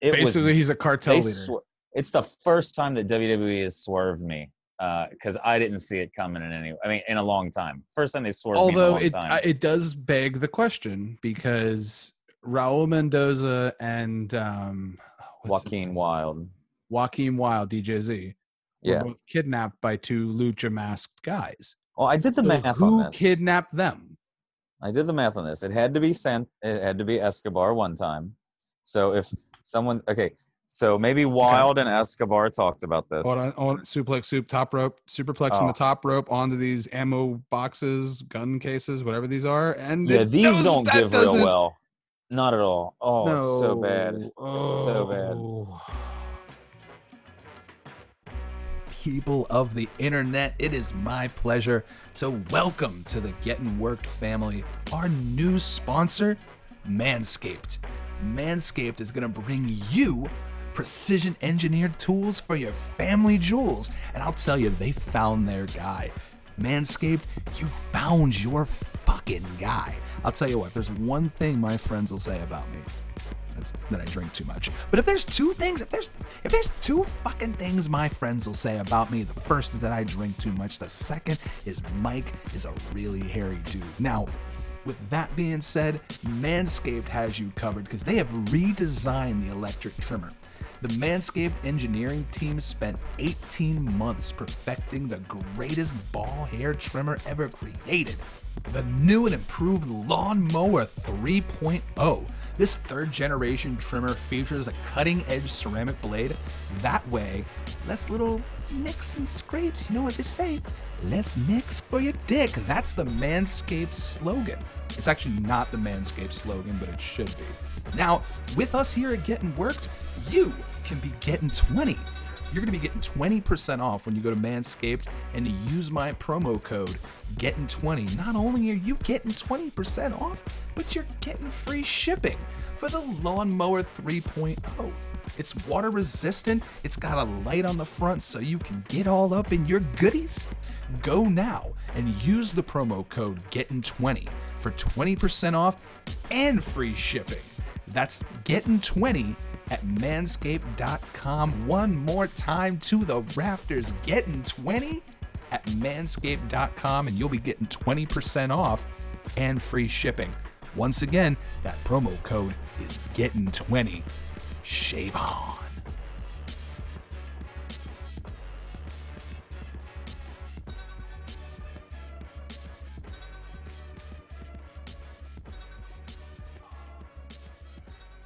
Speaker 3: It
Speaker 2: Basically,
Speaker 3: was
Speaker 2: he's a cartel leader.
Speaker 3: swer- it's the first time that WWE has swerved me because I didn't see it coming in any. I mean, in a long time. First time they swerved me
Speaker 2: Although it
Speaker 3: time.
Speaker 2: uh, it does beg the question because Raul Mendoza and um,
Speaker 3: Joaquin? Wild.
Speaker 2: Joaquin Wild, DJZ, were
Speaker 3: Yeah.
Speaker 2: both kidnapped by two lucha masked guys.
Speaker 3: Well, I did the
Speaker 2: So
Speaker 3: math
Speaker 2: who
Speaker 3: on this.
Speaker 2: kidnapped them?
Speaker 3: I did the math on this. It had to be sent. It had to be Escobar one time. So if someone, okay, so maybe Wild and Escobar talked about this.
Speaker 2: On, on suplex soup top rope, superplex on
Speaker 3: Oh.
Speaker 2: the top rope onto these ammo boxes, gun cases, whatever these are, and
Speaker 3: Yeah, these
Speaker 2: does-
Speaker 3: don't give real well. Not at all. Oh,
Speaker 2: no,
Speaker 3: so bad. It's so bad.
Speaker 2: Oh.
Speaker 1: People of the internet, it is my pleasure to welcome to the Getting Worked family our new sponsor, Manscaped. Manscaped is going to bring you precision engineered tools for your family jewels. And I'll tell you, they found their guy. Manscaped, you found your fucking guy. I'll tell you what, there's one thing my friends will say about me. That's that I drink too much. But if there's two things, if there's if there's two fucking things my friends will say about me, the first is that I drink too much. The second is Mike is a really hairy dude. Now, with that being said, Manscaped has you covered because they have redesigned the electric trimmer. The Manscaped engineering team spent 18 months perfecting the greatest ball hair trimmer ever created. The new and improved Lawnmower 3.0 This third generation trimmer features a cutting edge ceramic blade. That way, less little nicks and scrapes. You know what they say? Less nicks for your dick. That's the Manscaped slogan. It's actually not the Manscaped slogan, but it should be. Now, with us here at Getting Worked, you can be getting 20 you're going to be getting 20% off when you go to Manscaped and use my promo code GETTING20. Not only are you getting 20% off, but you're getting free shipping for the Lawnmower 3.0. It's water resistant, it's got a light on the front so you can get all up in your goodies. Go now and use the promo code GETTING20 for 20% off and free shipping. That's GETTIN20 at manscaped.com. One more time to the rafters, getting 20 at manscaped.com, and you'll be getting 20% off and free shipping. Once again, that promo code is getting 20. Shave on.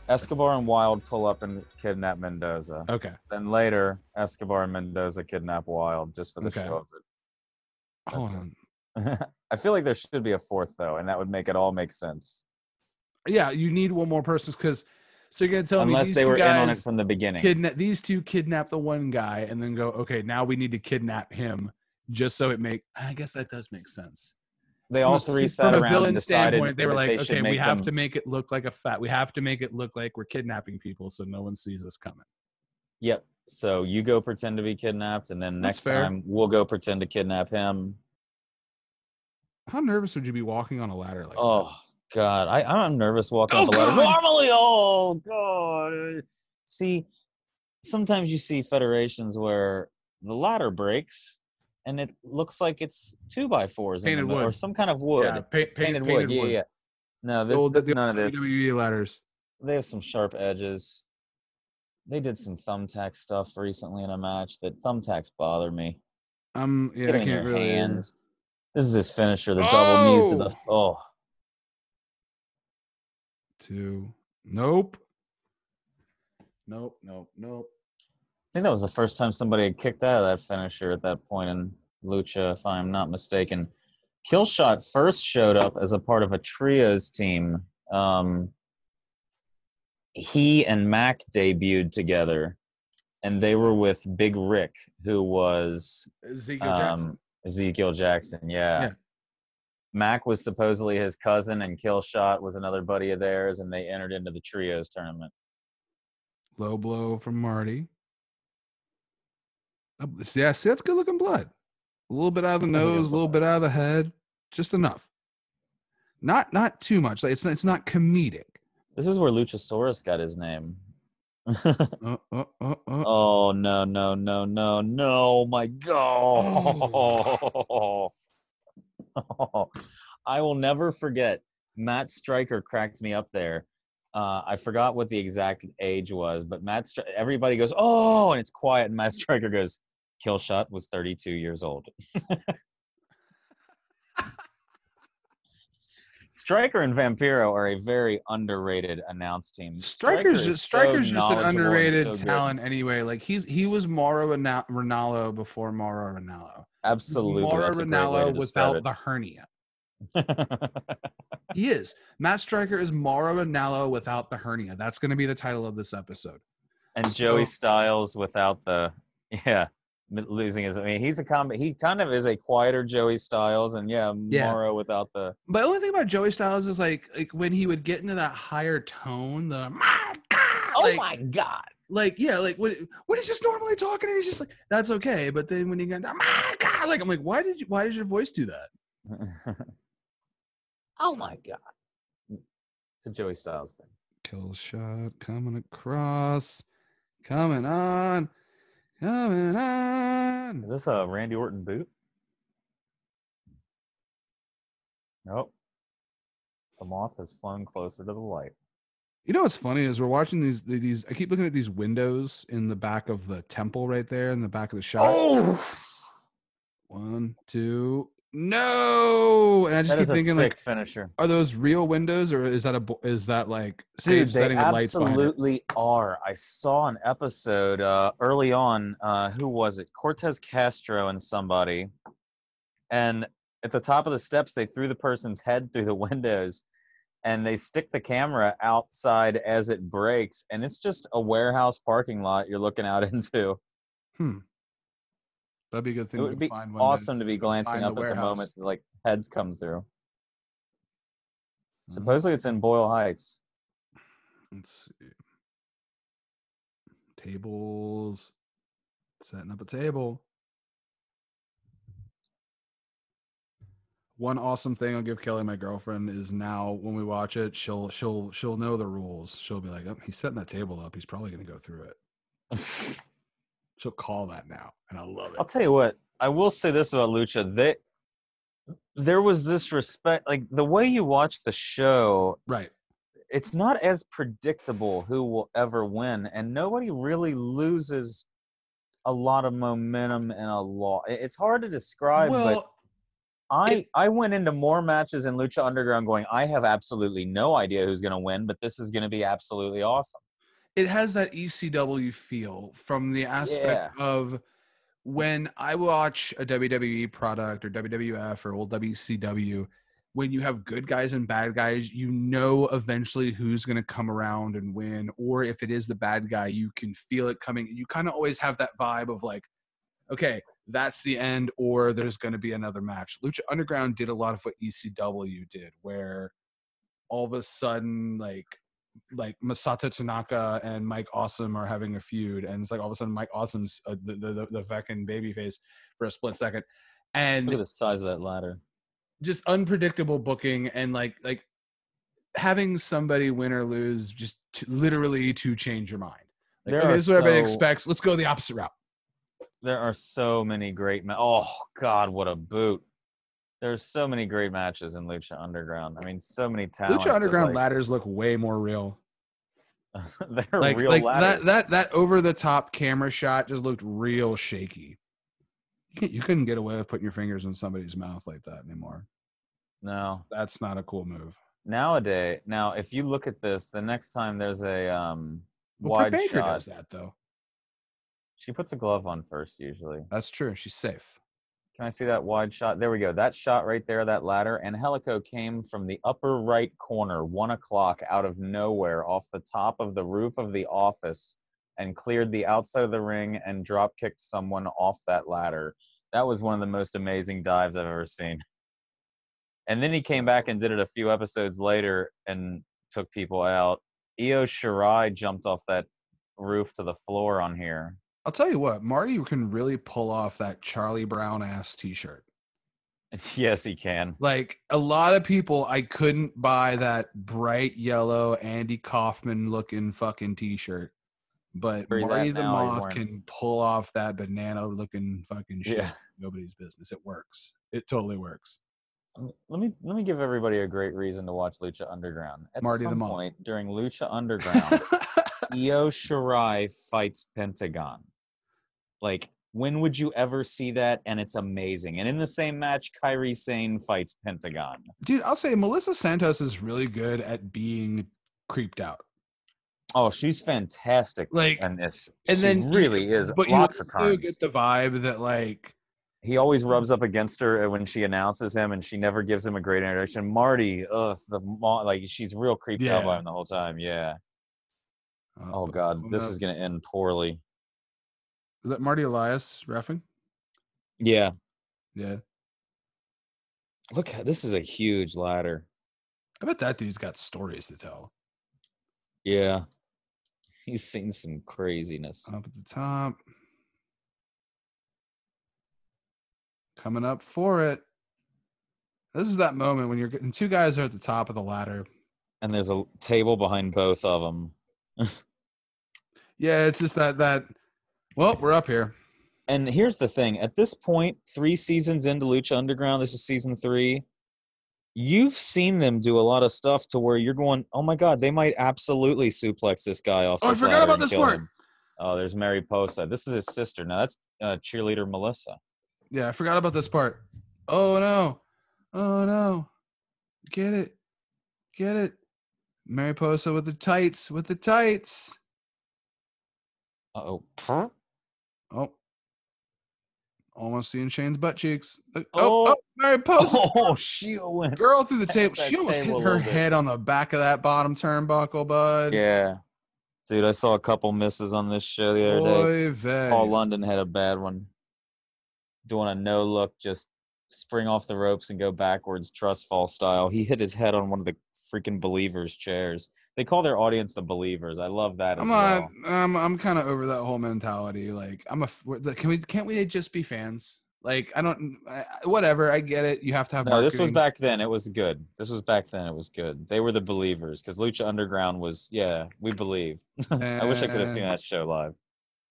Speaker 3: Escobar and Wild pull up and kidnap Mendoza.
Speaker 2: Okay.
Speaker 3: Then later, Escobar and Mendoza kidnap Wild just for the
Speaker 2: Okay.
Speaker 3: show of it.
Speaker 2: Hold
Speaker 3: That's
Speaker 2: on.
Speaker 3: I feel like there should be a fourth though, and that would make it all make sense.
Speaker 2: Yeah, you need one more person because so you're gonna tell me
Speaker 3: Unless they were in on it from the beginning.
Speaker 2: kidnap these two kidnap the one guy and then go okay now we need to kidnap him just so it make I guess that does make sense.
Speaker 3: They all three sat around and
Speaker 2: villain
Speaker 3: decided
Speaker 2: standpoint, they were like,
Speaker 3: should
Speaker 2: okay, we have
Speaker 3: them-
Speaker 2: to make it look like a fat. We have to make it look like we're kidnapping people so no one sees us coming.
Speaker 3: Yep. So you go pretend to be kidnapped, and then next time we'll go pretend to kidnap him.
Speaker 2: How nervous would you be walking on a ladder like? that?
Speaker 3: Oh God, I, I'm nervous walking
Speaker 2: Oh,
Speaker 3: up the ladder. Normally, oh God. See, sometimes you see federations where the ladder breaks, and it looks like it's two by fours
Speaker 2: Painted
Speaker 3: middle, or some kind of wood,
Speaker 2: yeah, pa- paint,
Speaker 3: painted,
Speaker 2: painted,
Speaker 3: wood. Yeah, yeah. No, this,
Speaker 2: old-
Speaker 3: this
Speaker 2: the
Speaker 3: none of this.
Speaker 2: WWE ladders.
Speaker 3: They have some sharp edges. They did some thumbtack stuff recently in a match that thumbtacks bother me.
Speaker 2: Um, yeah,
Speaker 3: Get
Speaker 2: I can't
Speaker 3: your
Speaker 2: really.
Speaker 3: hands. This is his finisher, the double knees to the oh.
Speaker 2: Two. Nope. Nope. Nope. Nope.
Speaker 3: I think that was the first time somebody had kicked out of that finisher at that point in Lucha, if I'm not mistaken. Killshot first showed up as a part of a trios team. Um, he and Mack debuted together, and they were with Big Ryck, who was
Speaker 2: Ezekiel Jackson.
Speaker 3: um, Ezekiel Jackson. Yeah.
Speaker 2: Yeah.
Speaker 3: Mack was supposedly his cousin, and Killshot was another buddy of theirs, and they entered into the trios tournament.
Speaker 2: Low blow from Marty. Yeah, see, that's good looking blood. A little bit out of the nose, a little bit out of the head, just enough. Not not too much. Like it's not, it's not comedic.
Speaker 3: This is where Luchasaurus got his name.
Speaker 2: Uh, uh, uh.
Speaker 3: oh no no no no no! My God! I will never forget. Matt Striker cracked me up there. Uh, I forgot what the exact age was, but Matt. Stry- everybody goes, "Oh!" and it's quiet, and Matt Striker goes, "Killshot was 32 years old." Striker and Vampiro are a very underrated announce team.
Speaker 2: Striker's just
Speaker 3: is so
Speaker 2: Striker's just an underrated
Speaker 3: so good.
Speaker 2: talent anyway. Like he's he was Mauro Ranallo before Mauro Ranallo.
Speaker 3: Absolutely,
Speaker 2: Mauro
Speaker 3: that's a great way Ranallo
Speaker 2: without the hernia. He is. Matt Striker is Mauro Ranallo without the hernia. That's going to be the title of this episode.
Speaker 3: and Joey Styles without the yeah losing his. I mean, he's a com. He kind of is a quieter Joey Styles, and yeah,
Speaker 2: Yeah.
Speaker 3: Mauro without the.
Speaker 2: But the only thing about Joey Styles is like like when he would get into that higher tone, the my God,
Speaker 3: Oh
Speaker 2: like,
Speaker 3: my God!
Speaker 2: like yeah, like when when he's just normally talking and he's just like that's okay. But then when you get my God, like I'm like, why did you why did your voice do that?
Speaker 3: oh my God! It's a Joey Styles thing.
Speaker 2: Kill shot coming across, coming on, coming on.
Speaker 3: Is this a Randy Orton boot? Nope. The moth has flown closer to the light.
Speaker 2: You know what's funny is we're watching these these. I keep looking at these windows in the back of the temple right there in the back of the shop.
Speaker 3: Oh!
Speaker 2: One, two. No, and I just
Speaker 3: That
Speaker 2: keep thinking like,
Speaker 3: finisher.
Speaker 2: are those real windows or is that a is that like stage
Speaker 3: Dude, they
Speaker 2: setting
Speaker 3: absolutely are. I saw an episode uh, early on. Uh, who was it? Cortez Castro and somebody. And at the top of the steps, they threw the person's head through the windows, and they stick the camera outside as it breaks, and it's just a warehouse parking lot you're looking out into.
Speaker 2: Hmm. That'd be a good
Speaker 3: It
Speaker 2: thing. to
Speaker 3: would be awesome to be glancing
Speaker 2: find the
Speaker 3: up at the moment, like heads come through.
Speaker 2: Mhm.
Speaker 3: Supposedly, it's in Boyle Heights.
Speaker 2: Let's see. Tables. Setting up a table. One awesome thing I'll give Kelly, my girlfriend, is now when we watch it, she'll she'll she'll know the rules. She'll be like, oh, "He's setting that table up. He's probably going to go through it." She'll call that now, and I love it.
Speaker 3: I'll tell you what. I will say this about Lucha: they there was this respect, like the way you watch the show.
Speaker 2: Right.
Speaker 3: It's not as predictable who will ever win, and nobody really loses a lot of momentum and a lot. It's hard to describe, but I
Speaker 2: it-
Speaker 3: I went into more matches in Lucha Underground going, I have absolutely no idea who's going to win, but this is going to be absolutely awesome.
Speaker 2: It has that ECW feel from the aspect of when I watch a WWE product or WWF or old WCW, when you have good guys and bad guys, you know eventually who's going to come around and win. Or if it is the bad guy, you can feel it coming. You kind of always have that vibe of like, okay, that's the end, or there's going to be another match. Lucha Underground did a lot of what ECW did, where all of a sudden, like, like Masato Tanaka and Mike Awesome are having a feud, and it's like all of a sudden Mike Awesome's uh, the, the the the fucking babyface for a split second, and
Speaker 3: Look at the size of that ladder.
Speaker 2: just unpredictable booking and like like having somebody win or lose just to, literally to change your mind. Like,
Speaker 3: There
Speaker 2: okay, this is what everybody
Speaker 3: so-
Speaker 2: expects. Let's go the opposite route.
Speaker 3: There are so many great ma- Oh God, what a boot! There's so many great matches in Lucha Underground. I mean, so many talents.
Speaker 2: Lucha
Speaker 3: that,
Speaker 2: Underground
Speaker 3: like,
Speaker 2: ladders look way more real.
Speaker 3: they're
Speaker 2: Like
Speaker 3: real
Speaker 2: like
Speaker 3: ladders.
Speaker 2: that that that over the top camera shot just looked real shaky. You, you couldn't get away with putting your fingers in somebody's mouth like that anymore.
Speaker 3: No,
Speaker 2: That's not a cool move.
Speaker 3: nowadays. Now, if you look at this, the next time there's a um
Speaker 2: Well,
Speaker 3: wide
Speaker 2: Baker
Speaker 3: shot,
Speaker 2: does that though.
Speaker 3: she puts a glove on first usually.
Speaker 2: That's true. She's safe.
Speaker 3: Can I see that wide shot? There we go. That shot right there, that ladder. And Helico came from the upper right corner, one o'clock, out of nowhere, off the top of the roof of the office, and cleared the outside of the ring and drop kicked someone off that ladder. That was one of the most amazing dives I've ever seen. And then he came back and did it a few episodes later and took people out. Io Shirai jumped off that roof to the floor on here.
Speaker 2: I'll tell you what, Marty can really pull off that Charlie Brown ass t-shirt.
Speaker 3: yes, he can.
Speaker 2: Like a lot of people, I couldn't buy that bright yellow Andy Kaufman looking fucking t-shirt. But
Speaker 3: Where he's at
Speaker 2: Marty the Moth can pull off that banana looking fucking shit.
Speaker 3: Yeah.
Speaker 2: Nobody's business. It works. It totally works.
Speaker 3: Let me let me give everybody a great reason to watch Lucha Underground. At
Speaker 2: Marty the
Speaker 3: some
Speaker 2: Moth.
Speaker 3: point during Lucha Underground, Io Shirai fights Pentagon. Like, when would you ever see that? And it's amazing. And in the same match, Kairi Sane fights Pentagon.
Speaker 2: Dude, I'll say Melissa Santos is really good at being creeped out.
Speaker 3: Oh, she's fantastic
Speaker 2: Like,
Speaker 3: in this.
Speaker 2: and
Speaker 3: she
Speaker 2: then
Speaker 3: really is.
Speaker 2: but
Speaker 3: lots
Speaker 2: you
Speaker 3: of times.
Speaker 2: get the vibe that like
Speaker 3: he always rubs up against her when she announces him, and she never gives him a great introduction. Marty, ugh, the like she's real creeped out by him the whole time. Yeah.
Speaker 2: uh,
Speaker 3: Oh God, this is gonna end poorly.
Speaker 2: Is that Marty Elias refing?
Speaker 3: Yeah.
Speaker 2: Yeah.
Speaker 3: Look, this is a huge ladder.
Speaker 2: I bet that dude's got stories to tell.
Speaker 3: Yeah. He's seen some craziness.
Speaker 2: Up at the top. Coming up for it. This is that moment when you're getting two guys are at the top of the ladder.
Speaker 3: And there's a table behind both of them.
Speaker 2: Yeah, it's just that that well, we're up here.
Speaker 3: And here's the thing at this point, three seasons into Lucha Underground, this is season three. You've seen them do a lot of stuff to where you're going, oh my God, they might absolutely suplex this guy off.
Speaker 2: Oh, I forgot about this part.
Speaker 3: him." Oh, there's Mariposa. This is his sister. Now that's uh, cheerleader Melissa.
Speaker 2: Yeah, I forgot about this part. Oh no. Oh no. Get it. Get it. Mariposa with the tights, with the tights.
Speaker 3: Uh-oh.
Speaker 2: Oh. Oh, almost seeing Shane's butt cheeks.
Speaker 3: Oh.
Speaker 2: Oh, oh, Mariposa.
Speaker 3: Oh, she went.
Speaker 2: Girl through the table. She almost
Speaker 3: table
Speaker 2: hit her head on the back of that bottom turnbuckle, bud.
Speaker 3: Yeah. Dude, I saw a couple misses on this show the other day.
Speaker 2: Vey.
Speaker 3: Paul London had a bad one. Doing a no look, just spring off the ropes and go backwards, trust fall style. He hit his head on one of the freaking believers chairs. They call their audience the believers. I love that as
Speaker 2: I'm
Speaker 3: well.
Speaker 2: not. I'm. I'm kind of over that whole mentality. Like, I'm a. Can we? Can't we just be fans? Like, I don't. I, whatever. I get it. You have to have.
Speaker 3: No, this was back then. It was good. This was back then. It was good. They were the believers because Lucha Underground was, yeah, we believe. I wish I could have seen that show live.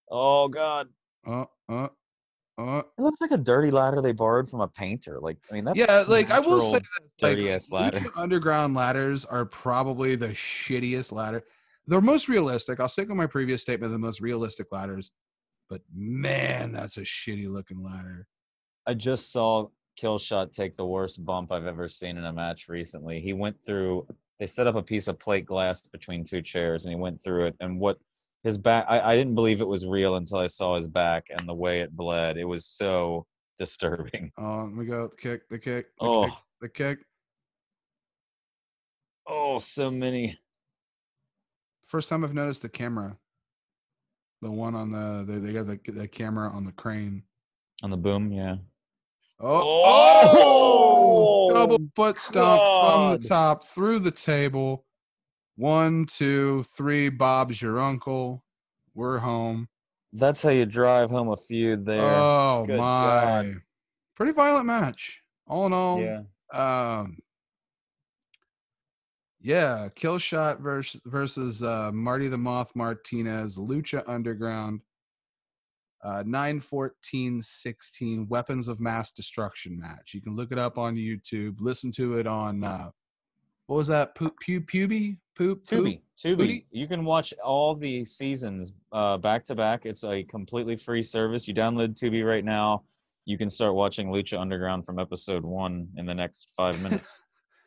Speaker 3: Oh God,
Speaker 2: Uh, uh, uh.
Speaker 3: it looks like a dirty ladder they borrowed from a painter. Like, I mean, that's
Speaker 2: Yeah, like I will say that like,
Speaker 3: ladder.
Speaker 2: Underground ladders are probably the shittiest ladder. They're most realistic. I'll stick with my previous statement. The most realistic ladders, but man, that's a shitty looking ladder.
Speaker 3: I just saw Killshot take the worst bump I've ever seen in a match recently. He went through. They set up a piece of plate glass between two chairs, and he went through it. And what his back, I, I didn't believe it was real until I saw his back and the way it bled. It was so disturbing.
Speaker 2: Oh, let me go. The kick. The kick. The
Speaker 3: Oh,
Speaker 2: kick. The kick.
Speaker 3: oh, so many.
Speaker 2: First time I've noticed the camera. The one on the they, they got the the camera on the crane.
Speaker 3: On the boom, yeah.
Speaker 2: Oh,
Speaker 3: Oh, oh!
Speaker 2: double foot stomp from the top through the table. One, two, three. Bob's your uncle. We're home.
Speaker 3: That's how you drive home a feud there.
Speaker 2: Oh
Speaker 3: Good
Speaker 2: my!
Speaker 3: God.
Speaker 2: Pretty violent match. All in all,
Speaker 3: yeah.
Speaker 2: um, yeah, kill shot versus versus uh, Marty the Moth Martinez, Lucha Underground, uh, 9 14 16 Weapons of Mass Destruction match. You can look it up on YouTube, listen to it on uh, what was that? Poop, pu, puby? Poop, poop?
Speaker 3: Tubi, Tubi.
Speaker 2: Tubi?
Speaker 3: You can watch all the seasons uh, back to back. It's a completely free service. You download Tubi right now. You can start watching Lucha Underground from episode one in the next five minutes.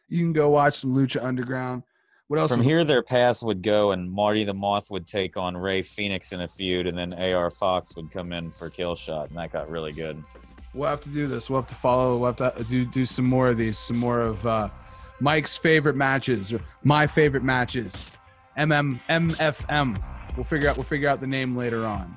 Speaker 2: You can go watch some Lucha Underground. What else?
Speaker 3: from
Speaker 2: is-
Speaker 3: here, their paths would go, and Marty the Moth would take on Rey Fenix in a feud, and then AR Fox would come in for Kill Shot, and that got really good.
Speaker 2: We'll have to do this. We'll have to follow. We'll have to do do some more of these. Some more of uh, Mike's favorite matches or my favorite matches. MM MFM. We'll figure out. We'll figure out the name later on.